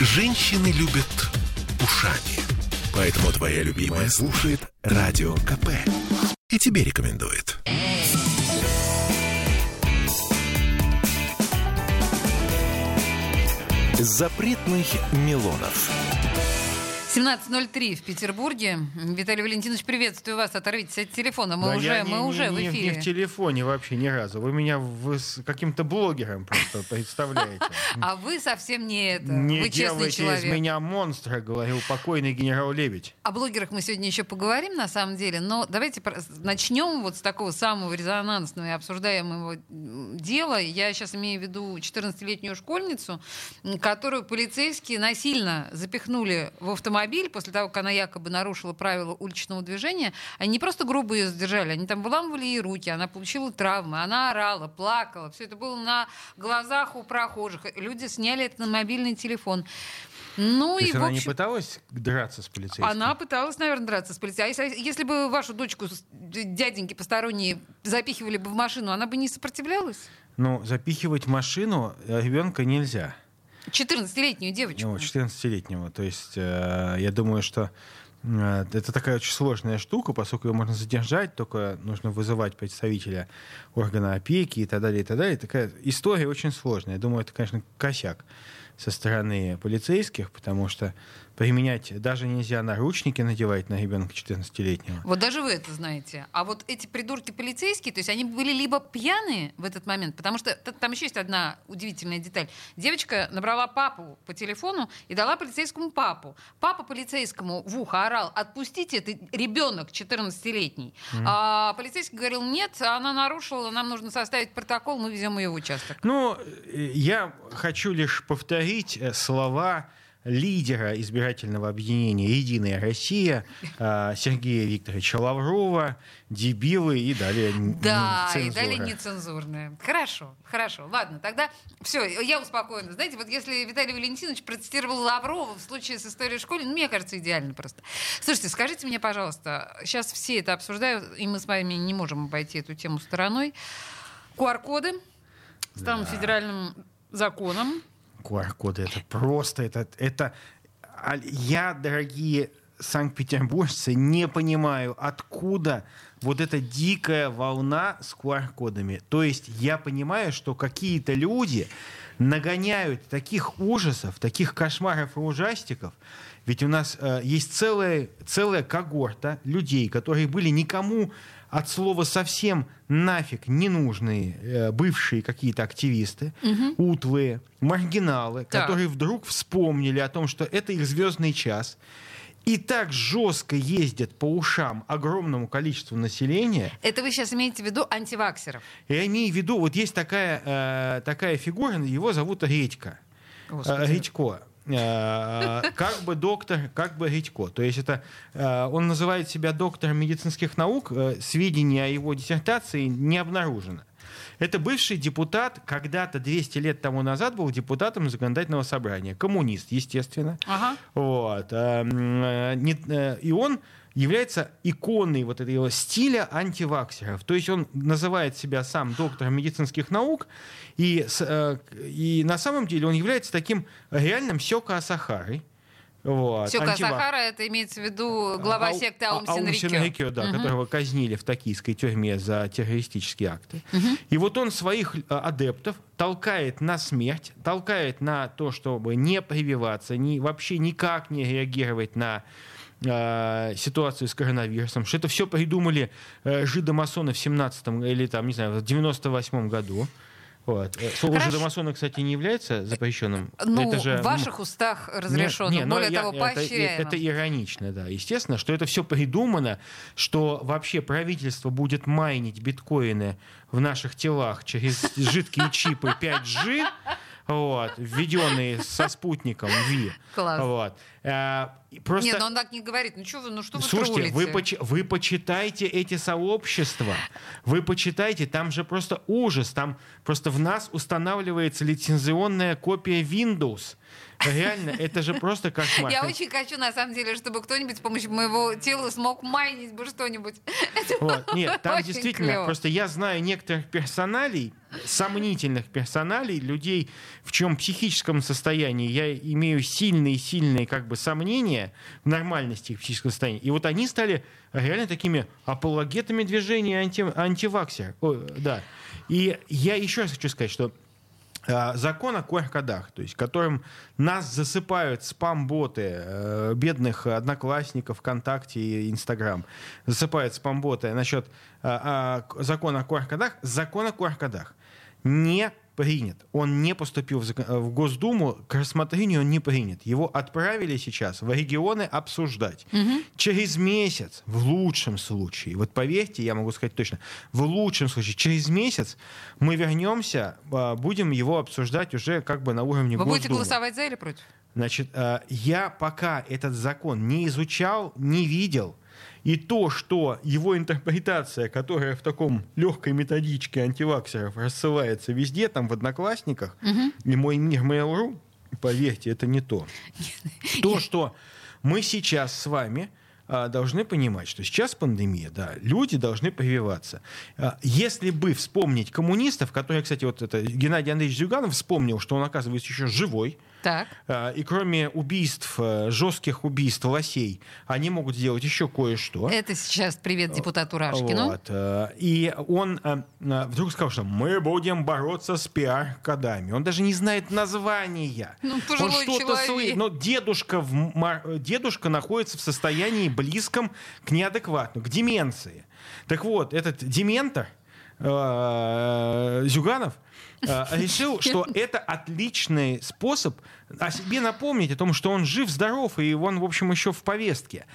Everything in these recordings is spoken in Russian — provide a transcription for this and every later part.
Женщины любят ушами. Поэтому твоя любимая слушает Радио КП. И тебе рекомендует. Запретных Милонов. 17.03 в Петербурге. Виталий Валентинович, приветствую вас. Оторвитесь от телефона. Мы Да уже, мы не, уже не- в эфире. Не в телефоне вообще ни разу. Вы меня в- с каким-то блогером просто представляете. А вы совсем не это. Не вы честный человек. из меня монстра, говорил покойный генерал Лебедь. О блогерах мы сегодня еще поговорим, на самом деле, но давайте начнем вот с такого самого резонансного и обсуждаемого дела. Я сейчас имею в виду 14-летнюю школьницу, которую полицейские насильно запихнули в автомобиль после того, как она якобы нарушила правила уличного движения. Они не просто грубо ее задержали, они там выламывали ей руки, она получила травмы, она орала, плакала. Все это было на глазах у прохожих. Люди сняли это на мобильный телефон. Ну То и в она не общем- пыталась драться с полицейским? она пыталась, наверное, драться с полицейским. А если, если бы вашу дочку дяденьки посторонние запихивали бы в машину, она бы не сопротивлялась? Ну, запихивать в машину ребенка нельзя. 14-летнюю девочку. Ну, 14-летнего. То есть э, я думаю, что э, это такая очень сложная штука, поскольку ее можно задержать, только нужно вызывать представителя органа опеки и так далее, и так далее. Такая история очень сложная. Я думаю, это, конечно, косяк со стороны полицейских, потому что применять даже нельзя наручники надевать на ребенка 14-летнего. Вот даже вы это знаете. А вот эти придурки полицейские, то есть они были либо пьяные в этот момент, потому что там еще есть одна удивительная деталь. Девочка набрала папу по телефону и дала полицейскому папу. Папа полицейскому в ухо орал, отпустите, это ребенок 14-летний. А полицейский говорил, нет, она нарушила, нам нужно составить протокол, мы везем ее в участок. Ну, э, я хочу лишь повторить э, слова лидера избирательного объединения «Единая Россия» э, Сергея Викторовича Лаврова, дебилы и далее Да, и цензура. далее нецензурное. Хорошо, хорошо. Ладно, тогда все, я успокоена. Знаете, вот если Виталий Валентинович процитировал Лаврова в случае с историей школы, ну, мне кажется, идеально просто. Слушайте, скажите мне, пожалуйста, сейчас все это обсуждают, и мы с вами не можем обойти эту тему стороной. QR-коды станут федеральным законом. QR-коды это просто, это, это... а, Я, дорогие санкт-петербуржцы, не понимаю, откуда вот эта дикая волна с QR-кодами. То есть я понимаю, что какие-то люди нагоняют таких ужасов, таких кошмаров и ужастиков. Ведь у нас э, есть целая, целая когорта людей, которые были никому от слова совсем нафиг ненужные э, бывшие какие-то активисты, утлые, маргиналы, Так. которые вдруг вспомнили о том, что это их звездный час, и так жестко ездят по ушам огромному количеству населения. Это вы сейчас имеете в виду антиваксеров? Я имею в виду, вот есть такая, э, такая фигура, его зовут Редька. Господи. Э, Редько. Э, Как бы доктор, как бы Редько. То есть это э, он называет себя доктором медицинских наук, э, сведения о его диссертации не обнаружено. Это бывший депутат, когда-то 200 лет тому назад был депутатом законодательного собрания. Коммунист, естественно. Ага. Вот. а, м, э, э, И он является иконой вот этого стиля антиваксеров. То есть он называет себя сам доктором медицинских наук, и, э, и на самом деле он является таким реальным Сёка Асахарой. Вот, антива- Сахара, это имеется в виду глава Ау- секты Аум Аум Синрикё. Синрикё, да, Мгм. которого казнили в токийской тюрьме за террористические акты. И вот он своих э, адептов толкает на смерть, толкает на то, чтобы не прививаться, ни, вообще никак не реагировать на э, ситуацию с коронавирусом, что это все придумали э, жидомасоны в 17 или там, не знаю, в 98 году. Вот. Э, Слово Хорошо. жидомасоны, кстати, не является запрещенным. Ну, это же, в ваших устах разрешено. не, не, но Более я- того, это, поощряемо. это иронично, да. Естественно, что это все придумано, что вообще правительство будет майнить биткоины в наших телах через жидкие чипы 5G, вот, введенные со спутником Ви. Класс. Вот. Э, просто... Нет, но он так не говорит. Ну что вы, ну что вы Слушайте, вы, поч- вы почитайте эти сообщества, вы почитайте, там же просто ужас, там просто в нас устанавливается лицензионная копия Windows. Реально, это же просто кошмар. Я очень хочу, на самом деле, чтобы кто-нибудь с помощью моего тела смог майнить бы что-нибудь. Вот. Нет, там очень действительно, клёво. просто я знаю некоторых персоналей, сомнительных персоналей, людей, в чем психическом состоянии я имею сильные-сильные как бы сомнения в нормальности их психического состояния. И вот они стали реально такими апологетами движения анти, антиваксер. О, да. И я еще раз хочу сказать, что закон о QR-кодах, то есть которым нас засыпают спам-боты э, бедных одноклассников ВКонтакте и Инстаграм, засыпают спам-боты насчет а, а, закона о QR-кодах, закон о QR-кодах не принят. Он не поступил в, э, в Госдуму, к рассмотрению он не принят. Его отправили сейчас в регионы обсуждать. Через месяц, в лучшем случае, вот поверьте, я могу сказать точно, в лучшем случае, через месяц мы вернемся, а, будем его обсуждать уже как бы на уровне Вы будете Госдумы. голосовать за или против? Значит, э, я пока этот закон не изучал, не видел, и то, что его интерпретация, которая в таком легкой методичке антиваксеров рассылается везде, там в Одноклассниках, и мой мир Mail.ru, поверьте, это не то. То, что мы сейчас с вами а, должны понимать, что сейчас пандемия, да, люди должны прививаться. А, Если бы вспомнить коммунистов, которые, кстати, вот это Геннадий Андреевич Зюганов вспомнил, что он, оказывается, еще живой, Так. а, и кроме убийств, э, жестких убийств лосей, они могут сделать еще кое-что. Это сейчас привет депутату Рашкину. Вот, э, И он э, э, вдруг сказал, что мы будем бороться с пиар-кодами. Он даже не знает названия. Ну, пожилой он что-то человек. слы- Но дедушка, в дедушка находится в состоянии близком к неадекватному, к деменции. Так вот, этот дементор, э, Зюганов, э, решил, что это отличный способ о себе напомнить, о том, что он жив-здоров, и он, в общем, еще в повестке.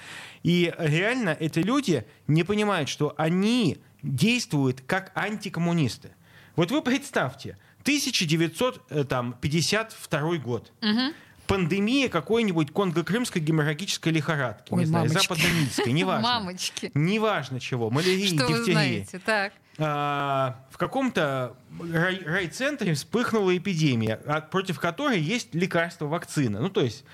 И реально эти люди не понимают, что они действуют как антикоммунисты. Вот вы представьте, 1952 год. Пандемия какой-нибудь конго-крымской геморрагической лихорадки, Ой, не знаю, мамочки. западно-нильской, неважно. Мамочки. Неважно чего, малярии, Что вы знаете? Так. А, в каком-то рай- райцентре вспыхнула эпидемия, от- против которой есть лекарство, вакцина. Ну, то есть,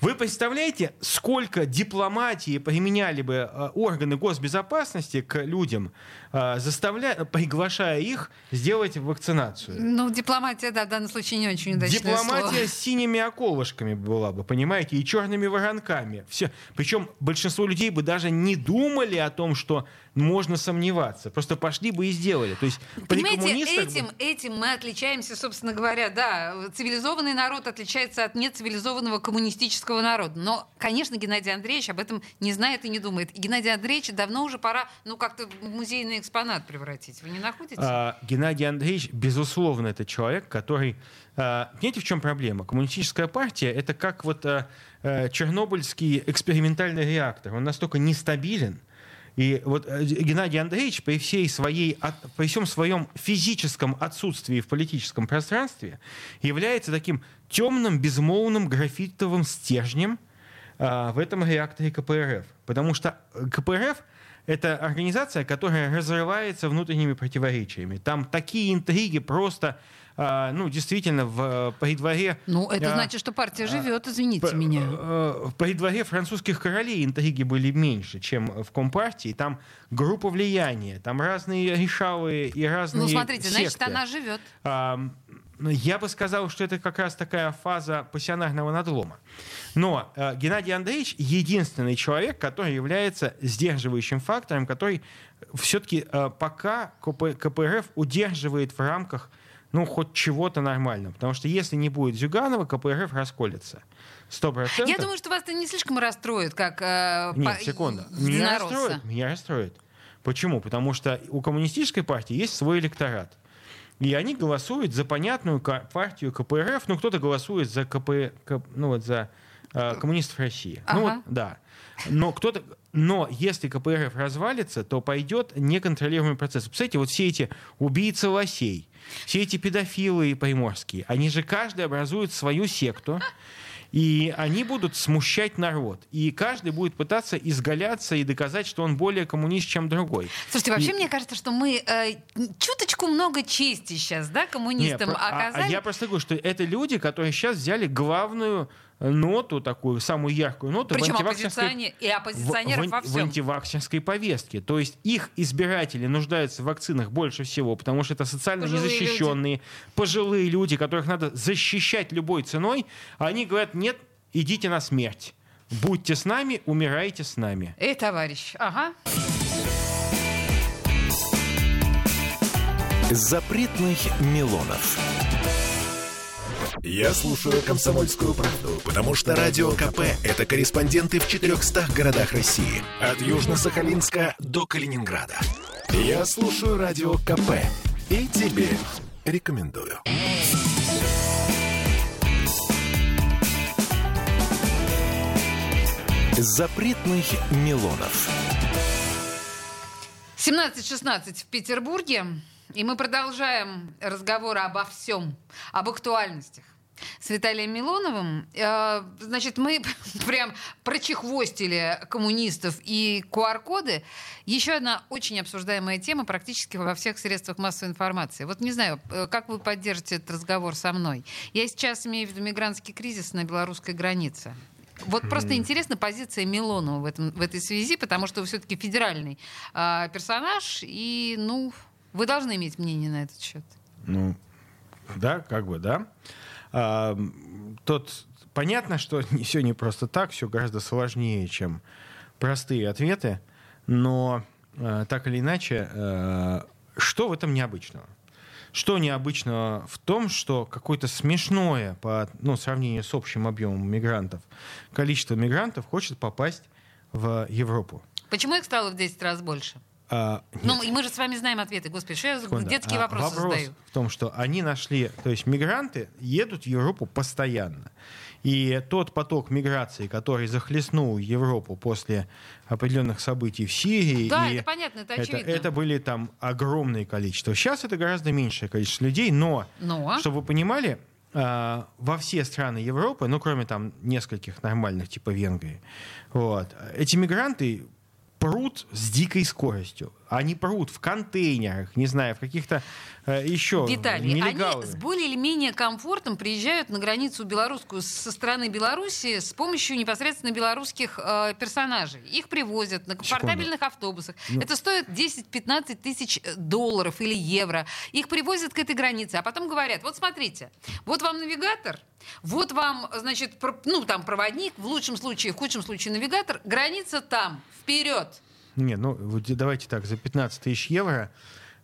вы представляете, сколько дипломатии применяли бы а, органы госбезопасности к людям, а, заставляя, приглашая их сделать вакцинацию? Ну, дипломатия, да, в данном случае не очень удачное Дипломатия слово. с синими околышками была бы, понимаете, и черными воронками. Все. Причем большинство людей бы даже не думали о том, что можно сомневаться. Просто пошли бы и сделали. То есть при Понимаете, коммунистах бы- этим, этим мы отличаемся, собственно говоря, да, цивилизованный народ отличается от нецивилизованного коммунистического народа. Но, конечно, Геннадий Андреевич об этом не знает и не думает. И Геннадия Андреевича давно уже пора, ну, как-то музейный экспонат превратить. Вы не находите? А, Геннадий Андреевич, безусловно, это человек, который... а, Понимаете, в чем проблема? Коммунистическая партия — это как вот а, а, чернобыльский экспериментальный реактор. Он настолько нестабилен, и вот э, Геннадий Андреевич при, всей своей, при всем своем физическом отсутствии в политическом пространстве является таким темным, безмолвным графитовым стержнем а, в этом реакторе КПРФ. Потому что КПРФ это организация, которая разрывается внутренними противоречиями. Там такие интриги просто, а, ну, действительно, в э, при дворе... Ну, это а, значит, что партия живет, извините П- меня. э, При дворе французских королей интриги были меньше, чем в Компартии. Там группа влияния, там разные решалы и разные Ну, смотрите, значит, секты. она живет. Ну, Я бы сказал, что это как раз такая фаза пассионарного надлома. Но э, Геннадий Андреевич единственный человек, который является сдерживающим фактором, который все-таки пока КП, КПРФ удерживает в рамках ну, хоть чего-то нормального. Потому что если не будет Зюганова, КПРФ расколется. Сто процентов. Я думаю, что вас это не слишком расстроит, как э, Нет, по- секунду. Меня расстроит. Меня расстроит. Почему? Потому что у коммунистической партии есть свой электорат. И они голосуют за понятную партию КПРФ. Ну, кто-то голосует за КП, К- ну, вот за э, коммунистов России. Ну, вот, Ага. да. Но кто-то... Но если КПРФ развалится, то пойдет неконтролируемый процесс. Представляете, вот все эти убийцы лосей, все эти педофилы приморские, они же каждый образует свою секту. И они будут смущать народ. И каждый будет пытаться изгаляться и доказать, что он более коммунист, чем другой. Слушайте, вообще И- мне кажется, что мы э, чуточку много чести сейчас, да, коммунистам Не, про- а- а оказали. я просто говорю, что это люди, которые сейчас взяли главную ноту, такую самую яркую ноту в Причем антиваксерской оппозиционер, и в, оппозиционеров в- во в антиваксерской повестке. То есть их избиратели нуждаются в вакцинах больше всего, потому что это социально Пожилые незащищенные, пожилые люди, которых надо защищать любой ценой. А они говорят, нет, идите на смерть. Будьте с нами, умирайте с нами. Эй, товарищ, ага. Запретных Милонов. Я слушаю «Комсомольскую правду», потому что «Радио КП» — это корреспонденты в 400 городах России. От Южно-Сахалинска до Калининграда. Я слушаю «Радио КП» и тебе рекомендую. Запретных Милонов. 17.16 в Петербурге, и мы продолжаем разговор обо всем, об актуальностях. С Виталием Милоновым. Э, Значит, мы прям прочехвостили коммунистов и QR-коды. Еще одна очень обсуждаемая тема практически во всех средствах массовой информации. Вот не знаю, э, как вы поддержите этот разговор со мной. Я сейчас имею в виду мигрантский кризис на белорусской границе. Вот просто интересна позиция Милонова в, этом, в этой связи, потому что вы все-таки федеральный а, персонаж, и, ну, вы должны иметь мнение на этот счет. Ну, да, как бы, да. А, тот, понятно, что все не просто так, все гораздо сложнее, чем простые ответы, но э, так или иначе, э, что в этом необычного? Что необычного в том, что какое-то смешное по ну, сравнению с общим объемом мигрантов, количество мигрантов хочет попасть в Европу? Почему их стало в 10 раз больше? А, Ну, и мы же с вами знаем ответы. Господи, что я Секунду. детские А вопросы вопрос задаю? в том, что они нашли, то есть мигранты едут в Европу постоянно. И тот поток миграции, который захлестнул Европу после определенных событий в Сирии, Да, это понятно, это это, очевидно. это были там огромные количества. Сейчас это гораздо меньшее количество людей, но, Но? чтобы вы понимали, а, во все страны Европы, ну, кроме там нескольких нормальных, типа Венгрии, вот, эти мигранты прут с дикой скоростью. Они прут в контейнерах, не знаю, в каких-то э, еще Виталий, нелегалами. они с более или менее комфортом приезжают на границу белорусскую со стороны Беларуси с помощью непосредственно белорусских э, персонажей. Их привозят на комфортабельных автобусах. Ну. Это стоит 10-15 тысяч долларов или евро. Их привозят к этой границе, а потом говорят, вот смотрите, вот вам навигатор, вот вам, значит, ну там проводник, в лучшем случае, в худшем случае навигатор, граница там, вперед. Не, ну давайте так, за 15 тысяч евро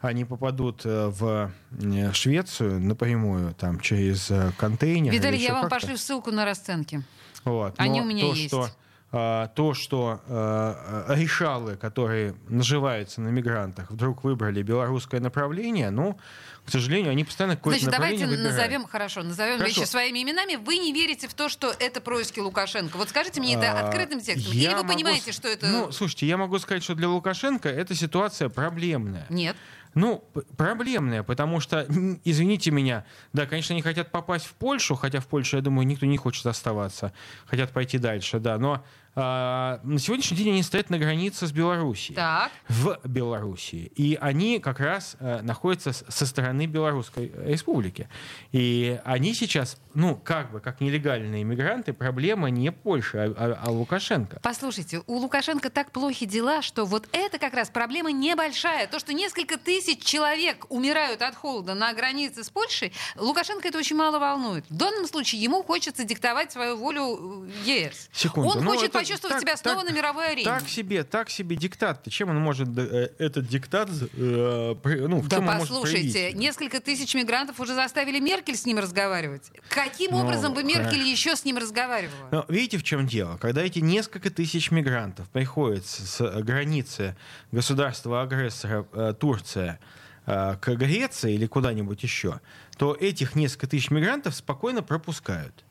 они попадут э, в э, Швецию напрямую, там, через э, контейнер. Виталий, я вам пошлю ссылку на расценки. Вот. Они Но у меня то, есть. Что, то, что э, э, решалы, которые наживаются на мигрантах, вдруг выбрали белорусское направление, ну, к сожалению, они постоянно какое-то Значит, давайте выбирают. назовем, хорошо, назовем Хорошо. вещи своими именами. Вы не верите в то, что это происки Лукашенко. Вот скажите мне это А, открытым текстом. Или вы могу понимаете, что это... Ну, слушайте, я могу сказать, что для Лукашенко эта ситуация проблемная. Нет. Ну, проблемная, потому что, извините меня, да, конечно, они хотят попасть в Польшу, хотя в Польше, я думаю, никто не хочет оставаться, хотят пойти дальше, да, но а, на сегодняшний день они стоят на границе с Белоруссией. Так. В Белоруссии. И они как раз э, находятся со стороны Белорусской республики. И они сейчас, ну, как бы, как нелегальные иммигранты, проблема не Польша, а, а- а Лукашенко. Послушайте, у Лукашенко так плохи дела, что вот это как раз проблема небольшая. То, что несколько тысяч человек умирают от холода на границе с Польшей, Лукашенко это очень мало волнует. В данном случае ему хочется диктовать свою волю э, ЕС. Секунду. Он ну, хочет это почувствовать так- себя снова так- на мировой арене. Так себе, так себе диктат. Чем он может э, этот диктат, э, ну, в Да чем послушайте, несколько тысяч мигрантов уже заставили Меркель с ним разговаривать. Каким Ну, образом бы Меркель хорошо. еще с ним разговаривала? Но видите, в чем дело? Когда эти несколько тысяч мигрантов приходят с, с границы государства-агрессора э, Турция э, к Греции или куда-нибудь еще, то этих несколько тысяч мигрантов спокойно пропускают.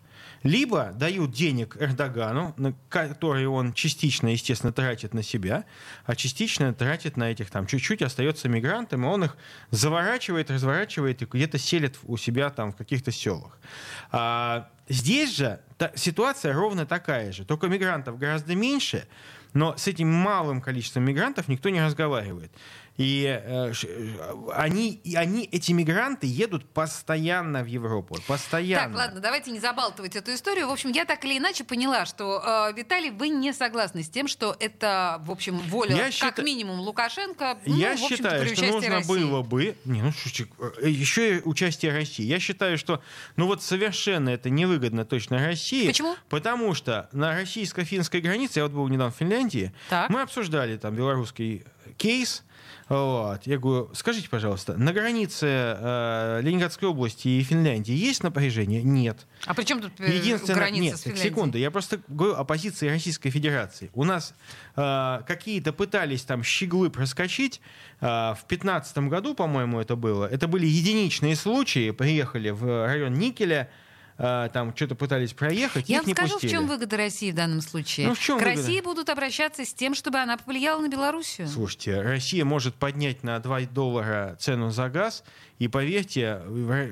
Либо дают денег Эрдогану, на которые он частично, естественно, тратит на себя, а частично тратит на этих там чуть-чуть, остается мигрантом, и он их заворачивает, разворачивает и где-то селит у себя там в каких-то селах. А здесь же та- ситуация ровно такая же. Только мигрантов гораздо меньше, но с этим малым количеством мигрантов никто не разговаривает. И э, э, они, и они, эти мигранты едут постоянно в Европу. Постоянно. Так, ладно, давайте не забалтывать эту историю. В общем, я так или иначе поняла, что, э, Виталий, вы не согласны с тем, что это, в общем, воля, Я как считаю- минимум, Лукашенко, ну, Я в считаю, при что нужно России. было бы, не, ну слушайте, э, еще и участие России. Я считаю, что, ну вот совершенно это невыгодно точно России. Почему? Потому что на российско-финской границе, я вот был недавно в Финляндии, Так. мы обсуждали там белорусский кейс. Вот. Я говорю, скажите, пожалуйста, на границе э, Ленинградской области и Финляндии есть напряжение? Нет. А при чем тут э, Единственное, граница нет, с Финляндией? секунду, я просто говорю о позиции Российской Федерации. У нас э, какие-то пытались там щеглы проскочить. Э, в 2015 году, по-моему, это было. Это были единичные случаи. Приехали в район Никеля, там что-то пытались проехать, Я вам не скажу, пустили. в чем выгода России в данном случае. Ну, в чем К выгода? России будут обращаться с тем, чтобы она повлияла на Белоруссию. Слушайте, Россия может поднять на 2 доллара цену за газ, и поверьте,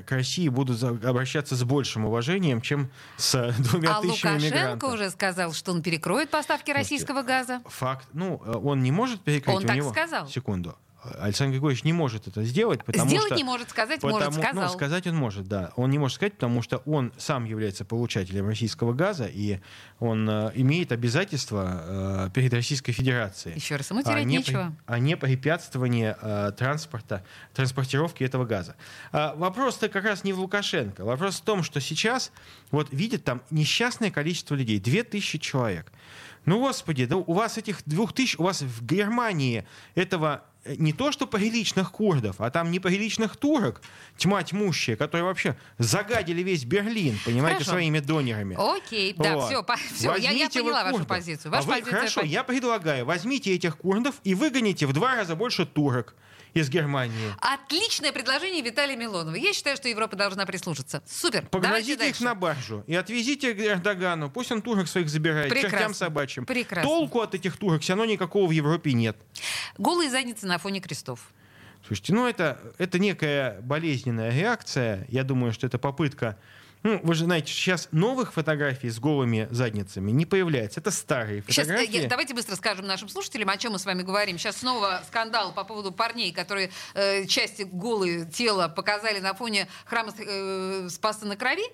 к России будут обращаться с большим уважением, чем с двумя А тысячами Лукашенко мигрантов. уже сказал, что он перекроет поставки российского газа. Факт. Ну, э, он не может перекрыть. Он у так него... сказал. Секунду. Александр Григорьевич не может это сделать, потому Сделать что... не может, сказать может, потому- сказал. Ну, сказать он может, да. Он не может сказать, потому что он сам является получателем российского газа, и он э, имеет обязательства э, перед Российской Федерацией. Еще раз, ему терять не нечего. при- а не препятствование э, транспорта, транспортировки этого газа. А, вопрос-то как раз не в Лукашенко. Вопрос в том, что сейчас, вот видит там несчастное количество людей, 2000 человек. Ну, господи, да у вас этих двух тысяч, у вас в Германии этого э, не то что приличных курдов, а там неприличных турок, тьма тьмущая, которые вообще загадили весь Берлин, понимаете, Хорошо. своими донерами. Окей, да, Вот. все, все, я, я поняла вашу позицию. А Ваша вы- позиция хорошо, понятна. я предлагаю, возьмите этих курдов и выгоните в два раза больше турок из Германии. Отличное предложение Виталия Милонова. Я считаю, что Европа должна прислушаться. Супер. Погрозите их на баржу и отвезите к Эрдогану. Пусть он турок своих забирает, Прекрасно. чертям собачьим. Прекрасно. Толку от этих турок все равно никакого в Европе нет. Голые задницы на фоне крестов. Слушайте, ну это, это некая болезненная реакция. Я думаю, что это попытка... Ну, вы же знаете, сейчас новых фотографий с голыми задницами не появляется. Это старые Сейчас, э, фотографии. я- давайте быстро скажем нашим слушателям, о чем мы с вами говорим. Сейчас снова скандал по поводу парней, которые э, части голые тела показали на фоне храма э, Спаса на крови.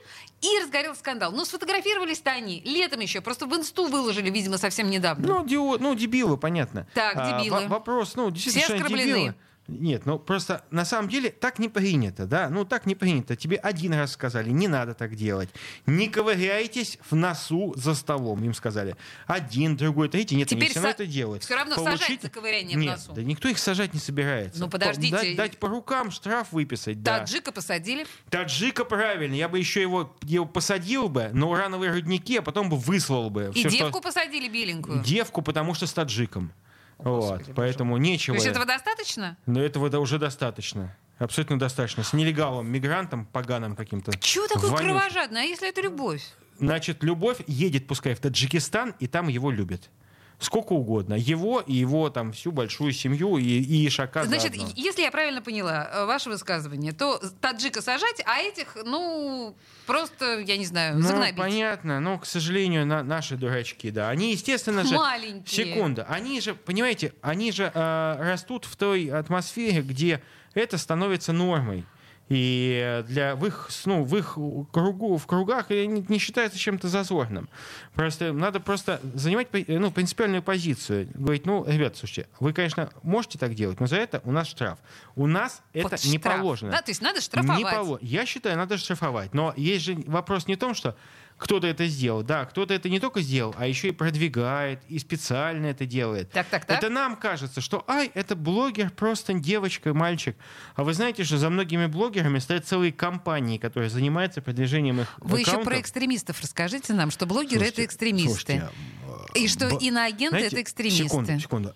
И разгорелся скандал. Но сфотографировались-то они летом еще. Просто в инсту выложили, видимо, совсем недавно. Ну, дио- ну, дебилы, понятно. Так, А, дебилы. во- вопрос, ну, действительно, Все оскорблены. дебилы. Нет, ну просто на самом деле так не принято, да? Ну так не принято. Тебе один раз сказали, не надо так делать. Не ковыряйтесь в носу за столом, им сказали. Один, другой, третий. Нет, Теперь все равно са- это делают. всё равно сажать за ковыряние в Нет, носу. да никто их сажать не собирается. Ну, подождите. Дать, дать по рукам, штраф выписать, да. Таджика посадили. Таджика правильно, я бы еще его, его посадил бы на урановые рудники, а потом бы выслал бы. И что- девку посадили беленькую. Девку, потому что с таджиком. Вот, поэтому нечего. То есть этого достаточно? Но этого да, уже достаточно. Абсолютно достаточно. С нелегалом, мигрантом, поганым каким-то. Чего такое вонючим. кровожадное? А если это любовь? Значит, любовь едет, пускай, в Таджикистан, и там его любят. Сколько угодно. Его и его там всю большую семью и, и Ишака Значит, заодно. если я правильно поняла э, ваше высказывание, то таджика сажать, а этих, ну, просто, я не знаю, Ну, загнобить. понятно, но, к сожалению, на- наши дурачки, да. Они, естественно же... Маленькие. Секунда. Они же, понимаете, они же э, растут в той атмосфере, где это становится нормой. И для в их, ну, в их кругу, в кругах это не, не считается чем-то зазорным. Просто надо просто занимать ну, принципиальную позицию. Говорить, ну, ребят, слушайте, вы, конечно, можете так делать, но за это у нас штраф. У нас это Вот не штраф. положено. Да, то есть надо штрафовать. Не поло- Я считаю, надо штрафовать. Но есть же вопрос не в том, что кто-то это сделал. Да, кто-то это не только сделал, а еще и продвигает, и специально это делает. Так, так, так. Это нам кажется, что, ай, это блогер, просто девочка, мальчик. А вы знаете, что за многими блогерами стоят целые компании, которые занимаются продвижением их Вы еще аккаунтов. про экстремистов расскажите нам, что блогеры Слушайте, это экстремисты. слушайте, и что б- иноагенты знаете, это экстремисты. Секунду, секунду.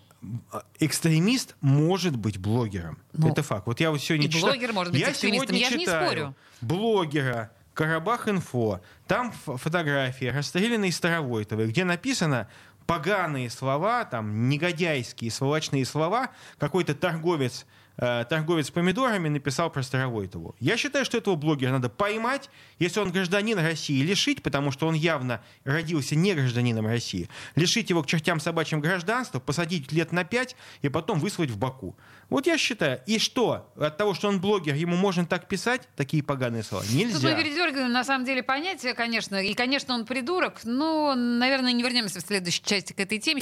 А, Экстремист может быть блогером. Ну, это факт. Вот я вот сегодня и читаю- блогер может быть я экстремистом, сегодня я же не читаю спорю. Блогера Карабах Инфо. Там ф- фотографии расстрелянной Старовойтовой, где написано поганые слова, там негодяйские сволочные слова. Какой-то торговец э, торговец помидорами написал про Старовойтову. Я считаю, что этого блогера надо поймать, если он гражданин России, лишить, потому что он явно родился не гражданином России, лишить его к чертям собачьим гражданства, посадить лет на пять и потом выслать в Баку. Вот я считаю. И что? От того, что он блогер, ему можно так писать, такие поганые слова? Нельзя. Тут мы передергиваем, на самом деле, понятие, конечно. И, конечно, он придурок, но, наверное, не вернемся в следующей части к этой теме.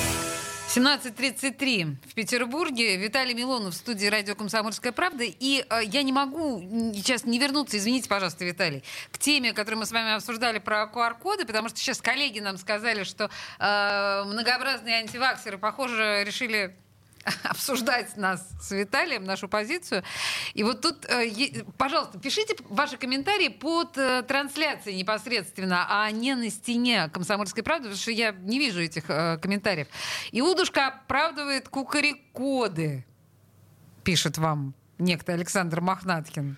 17.33 в Петербурге. Виталий Милонов в студии радио «Комсомольская правда». И э, я не могу сейчас не вернуться, извините, пожалуйста, Виталий, к теме, которую мы с вами обсуждали про QR-коды, потому что сейчас коллеги нам сказали, что э, многообразные антиваксеры, похоже, решили обсуждать нас с Виталием, нашу позицию. И вот тут, э, пожалуйста, пишите ваши комментарии под э, трансляцией непосредственно, а не на стене «Комсомольской правды», потому что я не вижу этих э, комментариев. Иудушка оправдывает кукарекоды, пишет вам некто Александр Мохнаткин.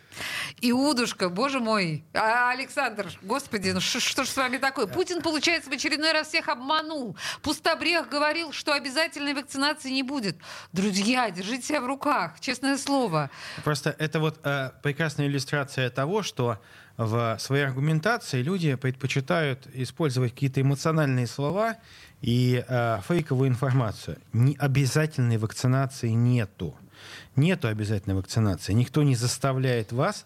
Иудушка, боже мой. А, Александр, господи, ну что, что ж с вами такое? Путин, получается, в очередной раз всех обманул. Пустобрех говорил, что обязательной вакцинации не будет. Друзья, держите себя в руках, честное слово. Просто это вот э, прекрасная иллюстрация того, что в своей аргументации люди предпочитают использовать какие-то эмоциональные слова и э, фейковую информацию. Не обязательной вакцинации нету. Нету обязательной вакцинации. Никто не заставляет вас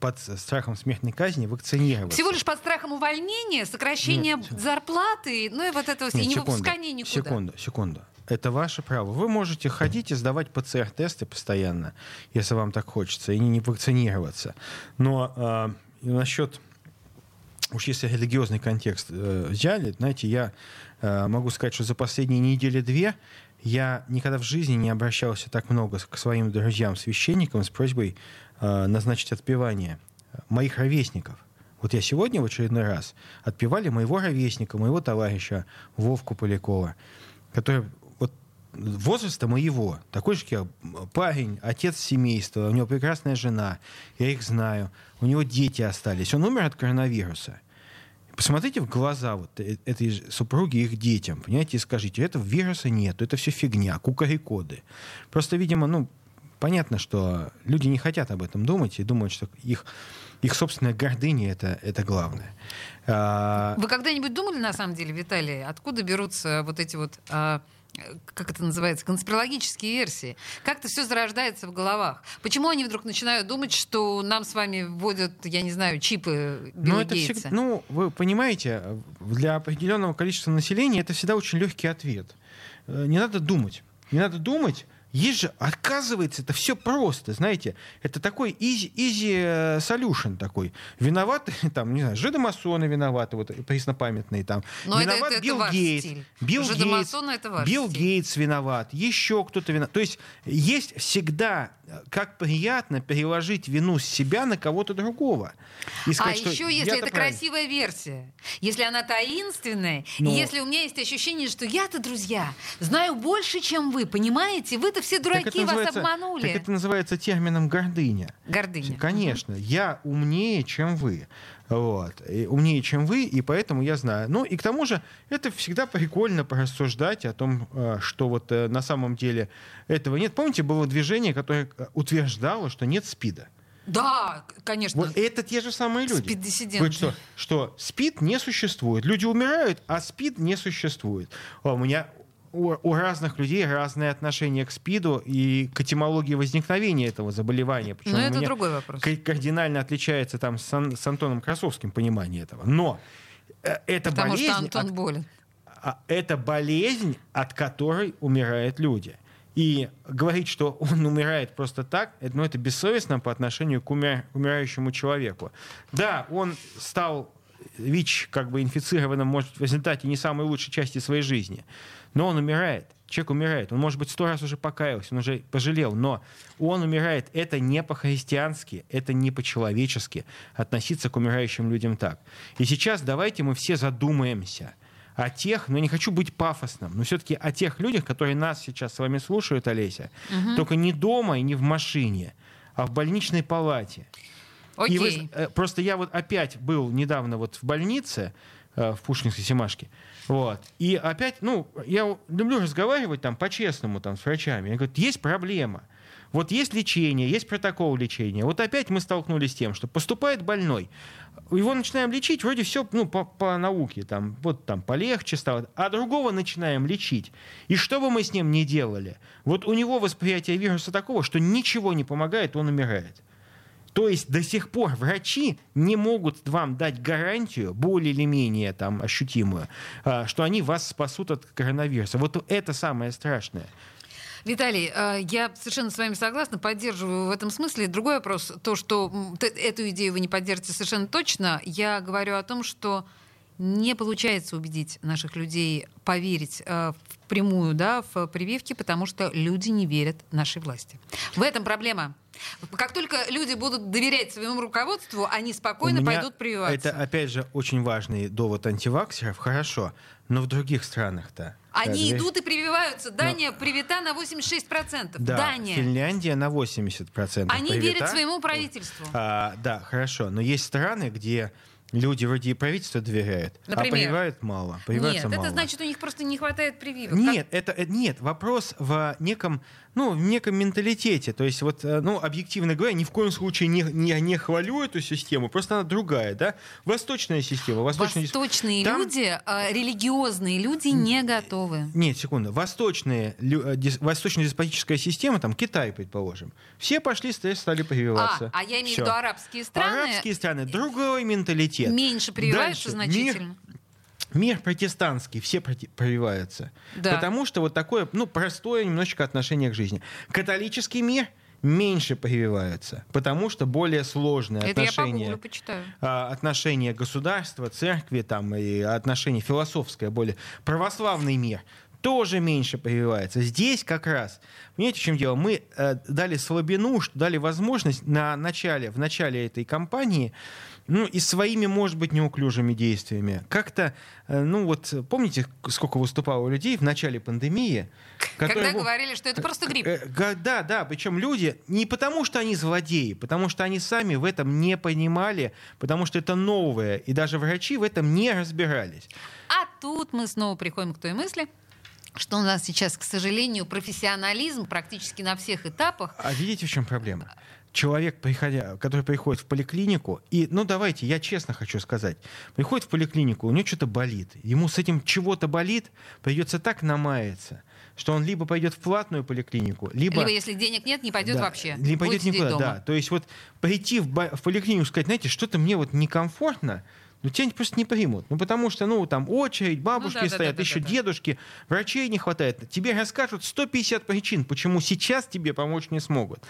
под страхом смертной казни вакцинироваться. Всего лишь под страхом увольнения, сокращения Нет. зарплаты, ну и вот это Нет, и не секунду, выпускания никуда. Секунду, секунду. Это ваше право. Вы можете ходить и сдавать ПЦР-тесты постоянно, если вам так хочется, и не вакцинироваться. Но э, насчет, уж если религиозный контекст э, взяли, знаете, я э, могу сказать, что за последние недели-две я никогда в жизни не обращался так много к своим друзьям-священникам с просьбой э, назначить отпевание моих ровесников. Вот я сегодня в очередной раз отпевали моего ровесника, моего товарища Вовку Полякова, который вот возраста моего, такой же, как я, парень, отец семейства, у него прекрасная жена, я их знаю, у него дети остались, он умер от коронавируса. Посмотрите в глаза вот э, этой супруги их детям, понимаете, и скажите, этого вируса нет, это все фигня, кукарекоды. Просто, видимо, ну, понятно, что люди не хотят об этом думать и думают, что их, их собственная гордыня это, это главное. А, Вы когда-нибудь думали, на самом деле, Виталий, откуда берутся вот эти вот а, как это называется, конспирологические версии. Как-то все зарождается в головах. Почему они вдруг начинают думать, что нам с вами вводят, я не знаю, чипы Билла ну, это? Всегда, ну, вы понимаете, для определенного количества населения это всегда очень легкий ответ. Э, не надо думать. Не надо думать, есть же, оказывается, это все просто, знаете, это такой easy, easy э, solution такой. Виноваты, там, не знаю, жидомасоны виноваты, вот преснопамятные там. Но виноват это, это, Билл это Гейтс. Билл Гейтс, это ваш Билл стиль. Гейтс виноват, еще кто-то виноват. То есть есть всегда, как приятно переложить вину с себя на кого-то другого. И сказать, а еще, если это правильно. красивая версия, если она таинственная, Но... и если у меня есть ощущение, что я-то, друзья, знаю больше, чем вы, понимаете? Вы-то все дураки, вас обманули. Так это называется термином гордыня. Гордыня. Конечно. Угу. Я умнее, чем вы. Вот. И умнее, чем вы, и поэтому я знаю. Ну, и к тому же, это всегда прикольно порассуждать о том, э, что вот э, на самом деле этого нет. Помните, было движение, которое э, утверждало, что нет СПИДа? Да, конечно. Вот это те же самые люди. Спид-диссиденты. Что, что СПИД не существует. Люди умирают, а СПИД не существует. У меня у, у разных людей разное отношение к СПИДу и к этимологии возникновения этого заболевания. Причем Но это другой вопрос. Кардинально отличается там с, с Антоном Красовским понимание этого. Но э, это Потому болезнь... что Антон от, болен. А, это болезнь, от которой умирают люди. И говорить, что он умирает просто так, это, ну, это бессовестно по отношению к умер, умирающему человеку. Да, он стал ВИЧ как бы инфицированным, может, в результате не самой лучшей части своей жизни но он умирает. Человек умирает. Он, может быть, сто раз уже покаялся, он уже пожалел, но он умирает. Это не по-христиански, это не по-человечески относиться к умирающим людям так. И сейчас давайте мы все задумаемся о тех, ну, не хочу быть пафосным, но все-таки о тех людях, которые нас сейчас с вами слушают, Олеся, угу. только не дома и не в машине, а в больничной палате. Окей. И вы, э, просто я вот опять был недавно вот в больнице, э, в Пушкинской Семашке, вот. И опять, ну, я люблю разговаривать там по-честному там, с врачами. Я говорю, есть проблема. Вот есть лечение, есть протокол лечения. Вот опять мы столкнулись с тем, что поступает больной. Его начинаем лечить, вроде все ну, по, по науке, там, вот там полегче стало, а другого начинаем лечить. И что бы мы с ним ни делали, вот у него восприятие вируса такого, что ничего не помогает, он умирает. То есть до сих пор врачи не могут вам дать гарантию, более или менее там, ощутимую, а, что они вас спасут от коронавируса. Вот это самое страшное. Виталий, а, я совершенно с вами согласна, поддерживаю в этом смысле. Другой вопрос, то, что эту идею вы не поддержите совершенно точно, я говорю о том, что не получается убедить наших людей поверить э, в прямую, да, в прививки, потому что люди не верят нашей власти. В этом проблема. Как только люди будут доверять своему руководству, они спокойно пойдут прививаться. Это, опять же, очень важный довод антиваксеров. Хорошо, но в других странах-то. Они да, идут и прививаются. Дания но... привита на 86%. Да, Дания. Финляндия на 80%. Они привита. верят своему правительству. А, да, хорошо. Но есть страны, где Люди вроде и правительство доверяют, а Например? а прививают мало. Прививаются нет, мало. это значит, у них просто не хватает прививок. Нет, как... это, это нет. Вопрос в неком, ну, в неком менталитете. То есть, вот, э, ну, объективно говоря, ни в коем случае не, не, не хвалю эту систему, просто она другая, да? Восточная система. Восточная... Восточные Там... люди, э, религиозные люди не готовы. Нет, секунду. Восточные, э, восточно-деспотическая система, там, Китай, предположим. Все пошли, стали прививаться. А, а я имею в виду арабские страны. Арабские страны, другой менталитет. Меньше прививаются Дальше. значительно. Мир, мир протестантский, все прививаются. Да. Потому что вот такое, ну, простое немножечко отношение к жизни. Католический мир меньше прививаются, потому что более сложное Это отношение, я почитаю. А, отношение государства, церкви там, и отношение философское, более православный мир тоже меньше прививается. Здесь как раз, понимаете, в чем дело? Мы э, дали слабину, дали возможность на начале, в начале этой кампании ну, и своими, может быть, неуклюжими действиями. Как-то, э, ну вот, помните, сколько выступало людей в начале пандемии? Которые, Когда говорили, что это просто грипп. Э, да, да, причем люди не потому, что они злодеи, потому что они сами в этом не понимали, потому что это новое, и даже врачи в этом не разбирались. А тут мы снова приходим к той мысли, что у нас сейчас, к сожалению, профессионализм практически на всех этапах. А видите, в чем проблема? Человек, приходя, который приходит в поликлинику, и, ну давайте, я честно хочу сказать, приходит в поликлинику, у него что-то болит, ему с этим чего-то болит, придется так намаяться, что он либо пойдет в платную поликлинику, либо... Либо, если денег нет, не пойдет да, вообще. Не пойдет никуда, дома. да. То есть вот прийти в, в поликлинику и сказать, знаете, что-то мне вот некомфортно, ну тебя просто не примут. Ну потому что, ну там очередь, бабушки ну, да, стоят, да, да, еще да, да. дедушки, врачей не хватает. Тебе расскажут 150 причин, почему сейчас тебе помочь не смогут.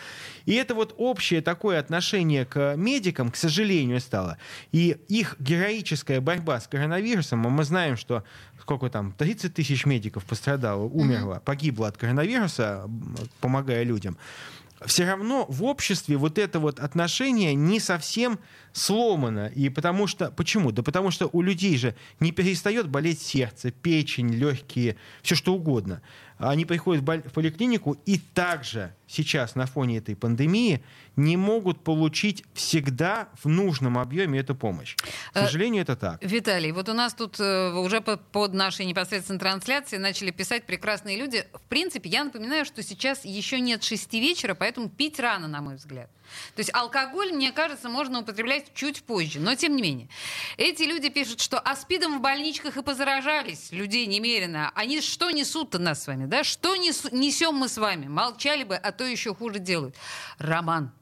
И это вот общее такое отношение к медикам, к сожалению, стало. И их героическая борьба с коронавирусом, а мы знаем, что сколько там, 30 тысяч медиков пострадало, умерло, погибло от коронавируса, помогая людям все равно в обществе вот это вот отношение не совсем сломано. И потому что... Почему? Да потому что у людей же не перестает болеть сердце, печень, легкие, все что угодно. Они приходят в поликлинику и также сейчас на фоне этой пандемии не могут получить всегда в нужном объеме эту помощь. К э, сожалению, это так. Виталий, вот у нас тут э, уже под нашей непосредственной трансляцией начали писать прекрасные люди. В принципе, я напоминаю, что сейчас еще нет шести вечера, поэтому пить рано, на мой взгляд. То есть алкоголь, мне кажется, можно употреблять чуть позже. Но тем не менее. Эти люди пишут, что аспидом в больничках и позаражались людей немерено. Они что несут-то нас с вами? Да? Что несем мы с вами? Молчали бы, а то еще хуже делают. Роман,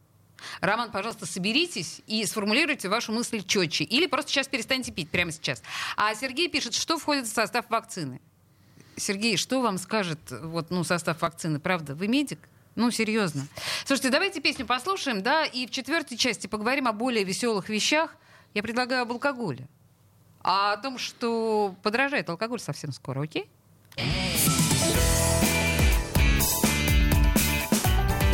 Роман, пожалуйста, соберитесь и сформулируйте вашу мысль четче. Или просто сейчас перестаньте пить, прямо сейчас. А Сергей пишет, что входит в состав вакцины. Сергей, что вам скажет вот, ну, состав вакцины? Правда, вы медик? Ну, серьезно. Слушайте, давайте песню послушаем, да, и в четвертой части поговорим о более веселых вещах. Я предлагаю об алкоголе. А о том, что подорожает алкоголь совсем скоро, окей?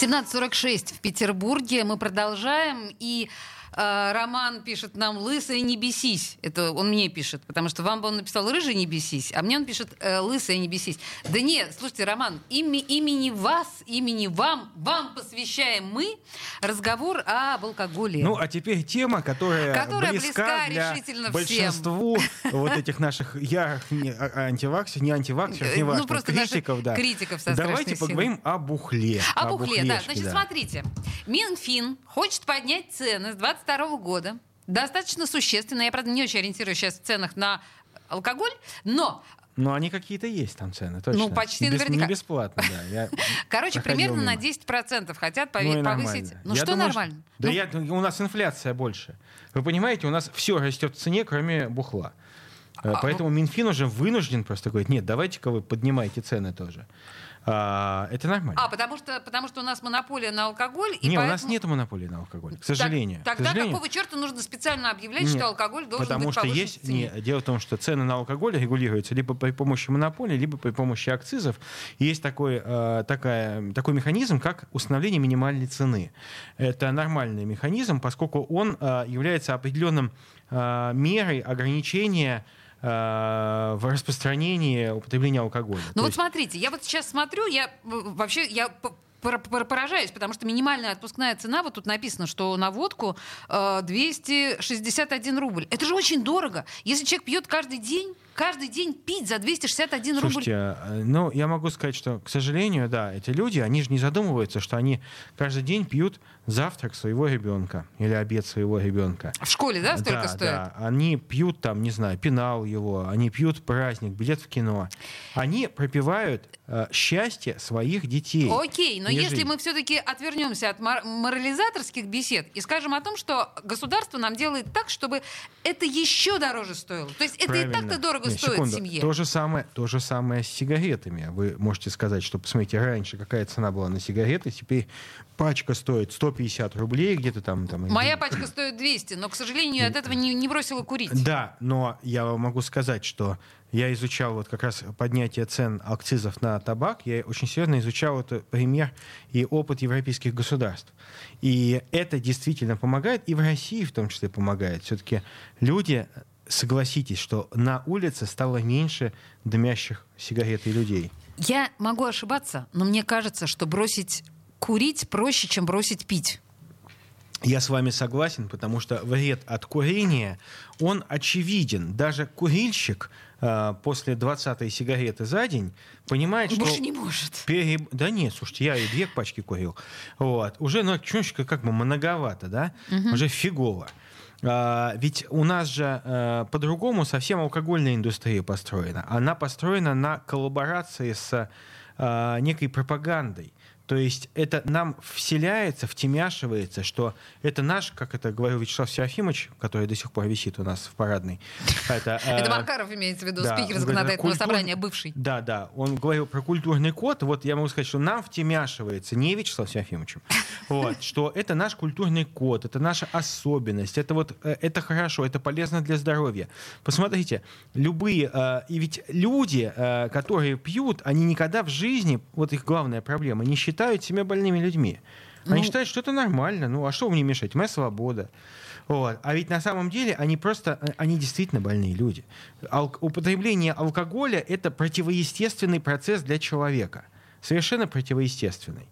17.46 в Петербурге. Мы продолжаем. И Роман пишет нам «Лысая, не бесись». Это он мне пишет, потому что вам бы он написал «Рыжий, не бесись», а мне он пишет э, «Лысая, не бесись». Да нет, слушайте, Роман, ими, имени вас, имени вам, вам посвящаем мы разговор об алкоголе. Ну, а теперь тема, которая, Которая близка, близка для решительно всем. большинству вот этих наших ярых не- а- антиваксеров, не антиваксеров, не ну, важно, просто наших критиков, да. критиков со Давайте поговорим о бухле. О бухле, да. Значит, да. смотрите. Минфин хочет поднять цены с 22 года. Достаточно существенно. Я, правда, не очень ориентируюсь сейчас в ценах на алкоголь, но, Но они какие-то есть там цены, точно. Ну, почти Без- наверняка. Не бесплатно, да. Я короче, примерно на мимо. 10% хотят Ну пове- нормально. повысить. Ну, Я что думаю, нормально? Да Ну, я, у нас инфляция больше. Вы понимаете, у нас все растет в цене, кроме бухла. Э, А, Поэтому Минфин уже вынужден просто говорить, нет, давайте-ка вы поднимайте цены тоже. А, это нормально. А, потому что, потому что у нас монополия на алкоголь. И не, у поэтому- нас нет монополии на алкоголь, к Так- сожалению. К Тогда сожалению. какого черта нужно специально объявлять, Нет, что алкоголь должен Потому быть что повышен есть... цене? Не, дело в том, что цены на алкоголь регулируются либо при помощи монополии, либо при помощи акцизов. Есть такой, э, такая, такой механизм, как установление минимальной цены. Это нормальный механизм, поскольку он э, является определенным э, мерой ограничения в распространении употребления алкоголя. Ну То вот есть- смотрите, я вот сейчас смотрю, я э, вообще я поражаюсь, потому что минимальная отпускная цена, вот тут написано, что на водку э, 261 рубль. Это же очень дорого. Если человек пьет каждый день, каждый день пить за 261 рубль. Слушайте, э, ну, я могу сказать, что, к сожалению, да, эти люди, они же не задумываются, что они каждый день пьют завтрак своего ребенка или обед своего ребенка. В школе, да, столько да, стоит? да. Они пьют там, не знаю, пенал его, они пьют праздник, билет в кино. Они пропивают э, счастье своих детей. Окей, но не если мы все-таки отвернемся от мор- морализаторских бесед и скажем о том, что государство нам делает так, чтобы это еще дороже стоило. То есть это и Правильно. так-то дорого Не, стоит секунду. семье. То же, самое, то же самое с сигаретами. Вы можете сказать, что, посмотрите, раньше какая цена была на сигареты, теперь пачка стоит 150 рублей, где-то там... там Моя пачка стоит 200, но, к сожалению, от этого не, не бросила курить. Да, но я вам могу сказать, что я изучал вот как раз поднятие цен акцизов на табак, я очень серьезно изучал это пример и опыт европейских государств. И это действительно помогает, и в России в том числе помогает. Все-таки люди, согласитесь, что на улице стало меньше дымящих сигарет и людей. Я могу ошибаться, но мне кажется, что бросить курить проще, чем бросить пить. Я с вами согласен, потому что вред от курения, он очевиден. Даже курильщик э, после 20-й сигареты за день понимает, что... Больше не может. Переб- Да нет, слушайте, я и две пачки курил. Вот. Уже, ну, чуть как бы многовато, да? Уже фигово. А, ведь у нас же э, по-другому совсем алкогольная индустрия построена. Она построена на коллаборации с э, некой пропагандой. То есть это нам вселяется, втемяшивается, что это наш, как это говорил Вячеслав Серафимович, который до сих пор висит у нас в парадной. Это, э, Это Макаров имеется в виду, да, спикер законодательного культур- собрания, бывший. Да, да. Он говорил про культурный код. Вот я могу сказать, что нам втемяшивается, не Вячеслав Серафимовичем, вот, что это наш культурный код, это наша особенность, это вот э, это хорошо, это полезно для здоровья. Посмотрите, любые, э, и ведь люди, э, которые пьют, они никогда в жизни, вот их главная проблема, не считают себя больными людьми. Они Ну- считают, что это нормально. Ну, а что мне мешать? Моя свобода. Вот. А ведь на самом деле они просто, э, они действительно больные люди. Ал- употребление алкоголя — это противоестественный процесс для человека. Совершенно противоестественный.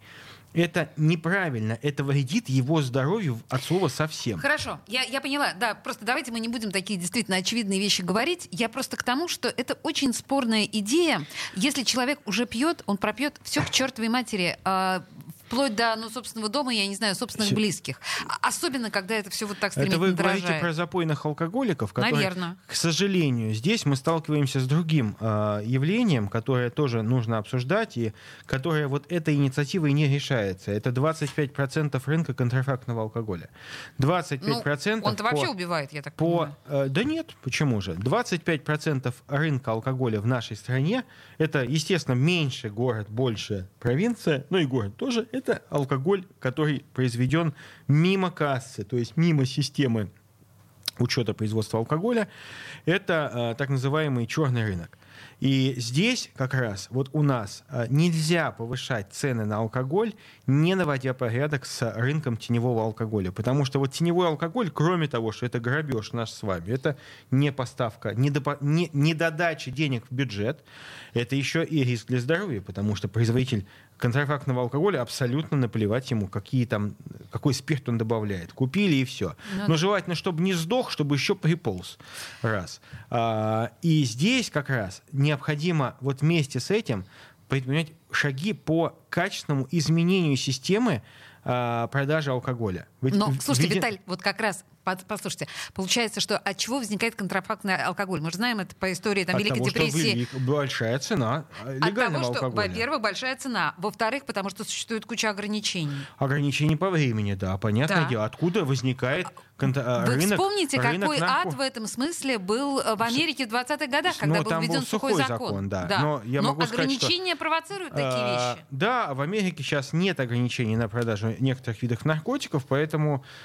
Это неправильно, это вредит его здоровью от слова совсем. Хорошо, я, я поняла. Да, просто давайте мы не будем такие действительно очевидные вещи говорить. Я просто к тому, что это очень спорная идея. Если человек уже пьет, он пропьет все к чертовой матери. А, Вплоть до, ну, собственного дома, я не знаю, собственных близких. А- Особенно, когда это все вот так Это стремительно вы говорите дорожает. про запойных алкоголиков, которые, Наверно. к сожалению, здесь мы сталкиваемся с другим э, явлением, которое тоже нужно обсуждать, и которое вот этой инициативой не решается. Это 25% рынка контрафактного алкоголя. 25% Ну, он-то вообще по- убивает, я так по, понимаю. э, да нет, почему же? 25% рынка алкоголя в нашей стране, это, естественно, меньше город, больше провинция, ну и город тоже, это алкоголь, который произведен мимо кассы, то есть мимо системы учета производства алкоголя, это э, так называемый черный рынок. И здесь как раз вот у нас э, нельзя повышать цены на алкоголь, не наводя порядок с рынком теневого алкоголя. Потому что вот теневой алкоголь, кроме того, что это грабеж наш с вами, это не поставка, не, допо- не, не додача денег в бюджет, это еще и риск для здоровья, потому что производитель контрафактного алкоголя абсолютно наплевать ему, какие там, какой спирт он добавляет. Купили и все. Ну Но желательно, чтобы не сдох, чтобы еще приполз. Раз. А, и здесь как раз необходимо вот вместе с этим предпринять шаги по качественному изменению системы а, продажи алкоголя. Но, слушайте, виде- Виталий, вот как раз, послушайте, получается, что от чего возникает контрафактный алкоголь? Мы же знаем это по истории там, от Великой того, что депрессии. велик- большая цена а, От легального того, что, алкоголя. во-первых, большая цена. Во-вторых, потому что существует куча ограничений. Ограничений по времени, да, понятное Да. дело. Откуда возникает конта- а, Вы рынок, вспомните, рынок какой нарко- ад в этом смысле был в Америке в 20-х годах, когда Ну, был введен был сухой закон. закон, да. Но я могу сказать, что- ограничения провоцируют такие А, вещи. Да, в Америке сейчас нет ограничений на продажу некоторых видов наркотиков, поэтому,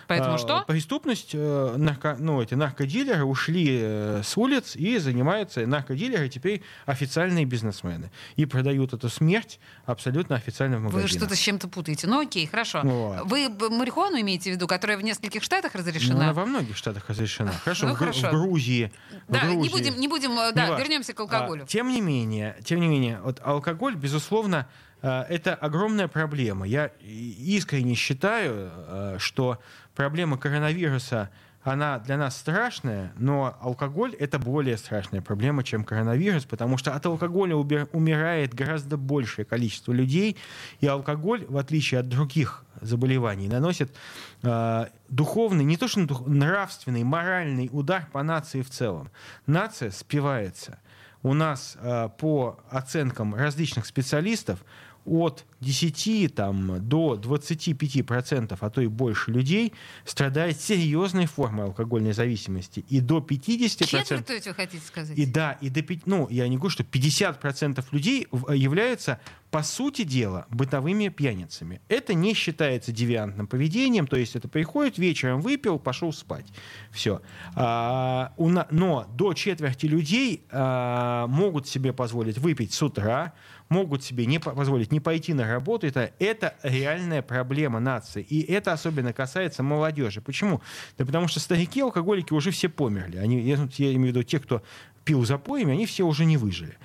Поэтому а, что? преступность, э, нарко- ну, эти наркодилеры ушли э, с улиц и занимаются, наркодилеры теперь официальные бизнесмены. И продают эту смерть абсолютно официально в Вы магазинах. что-то с чем-то путаете. Ну окей, хорошо. Вот. Вы б- марихуану имеете в виду, которая в нескольких штатах Ну, разрешена? она во многих штатах разрешена. Хорошо, Ну, в, хорошо. в Грузии. в Да, не Грузии. будем, не будем, э, да, Неважно. вернемся к алкоголю. А, тем не менее, тем не менее, вот алкоголь, безусловно, э, это огромная проблема. Я искренне считаю, э, что проблема коронавируса она для нас страшная, но алкоголь это более страшная проблема, чем коронавирус, потому что от алкоголя умирает гораздо большее количество людей, и алкоголь, в отличие от других заболеваний, наносит э, духовный, не то что нравственный, моральный удар по нации в целом. Нация спивается. У нас э, по оценкам различных специалистов от 10 там, до 25%, а то и больше людей страдает серьезной формой алкогольной зависимости. И до 50%... Четверть, то есть вы хотите сказать? И да, и до пяти- ну, я не говорю, что 50% людей в- являются, по сути дела, бытовыми пьяницами. Это не считается девиантным поведением, то есть это приходит вечером, выпил, пошел спать. Все. но до четверти людей а, могут себе позволить выпить с утра, могут себе не по- позволить не пойти на работу. Это, это реальная проблема нации. И это особенно касается молодежи. Почему? Да потому что старики, алкоголики уже все померли. Они, я, я имею в виду те, кто пил запоями, они все уже не выжили.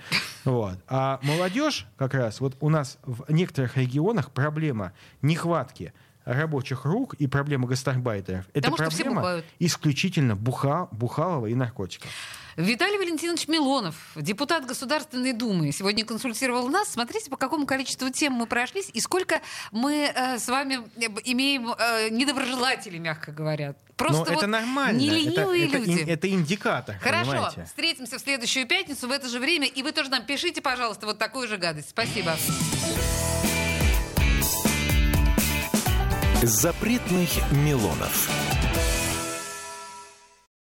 Вот. А молодежь как раз, вот у нас в некоторых регионах проблема нехватки рабочих рук и проблема гастарбайтеров. Это Потому проблема исключительно буха, бухалова и наркотиков. Виталий Валентинович Милонов, депутат Государственной Думы, сегодня консультировал нас. Смотрите, по какому количеству тем мы прошлись и сколько мы э, с вами э, имеем э, недоброжелателей, мягко говоря. Просто Но вот это нормально. Не это, это, люди. ин- это индикатор. Хорошо, понимаете? встретимся в следующую пятницу в это же время. И вы тоже нам пишите, пожалуйста, вот такую же гадость. Спасибо. Запретных Милонов.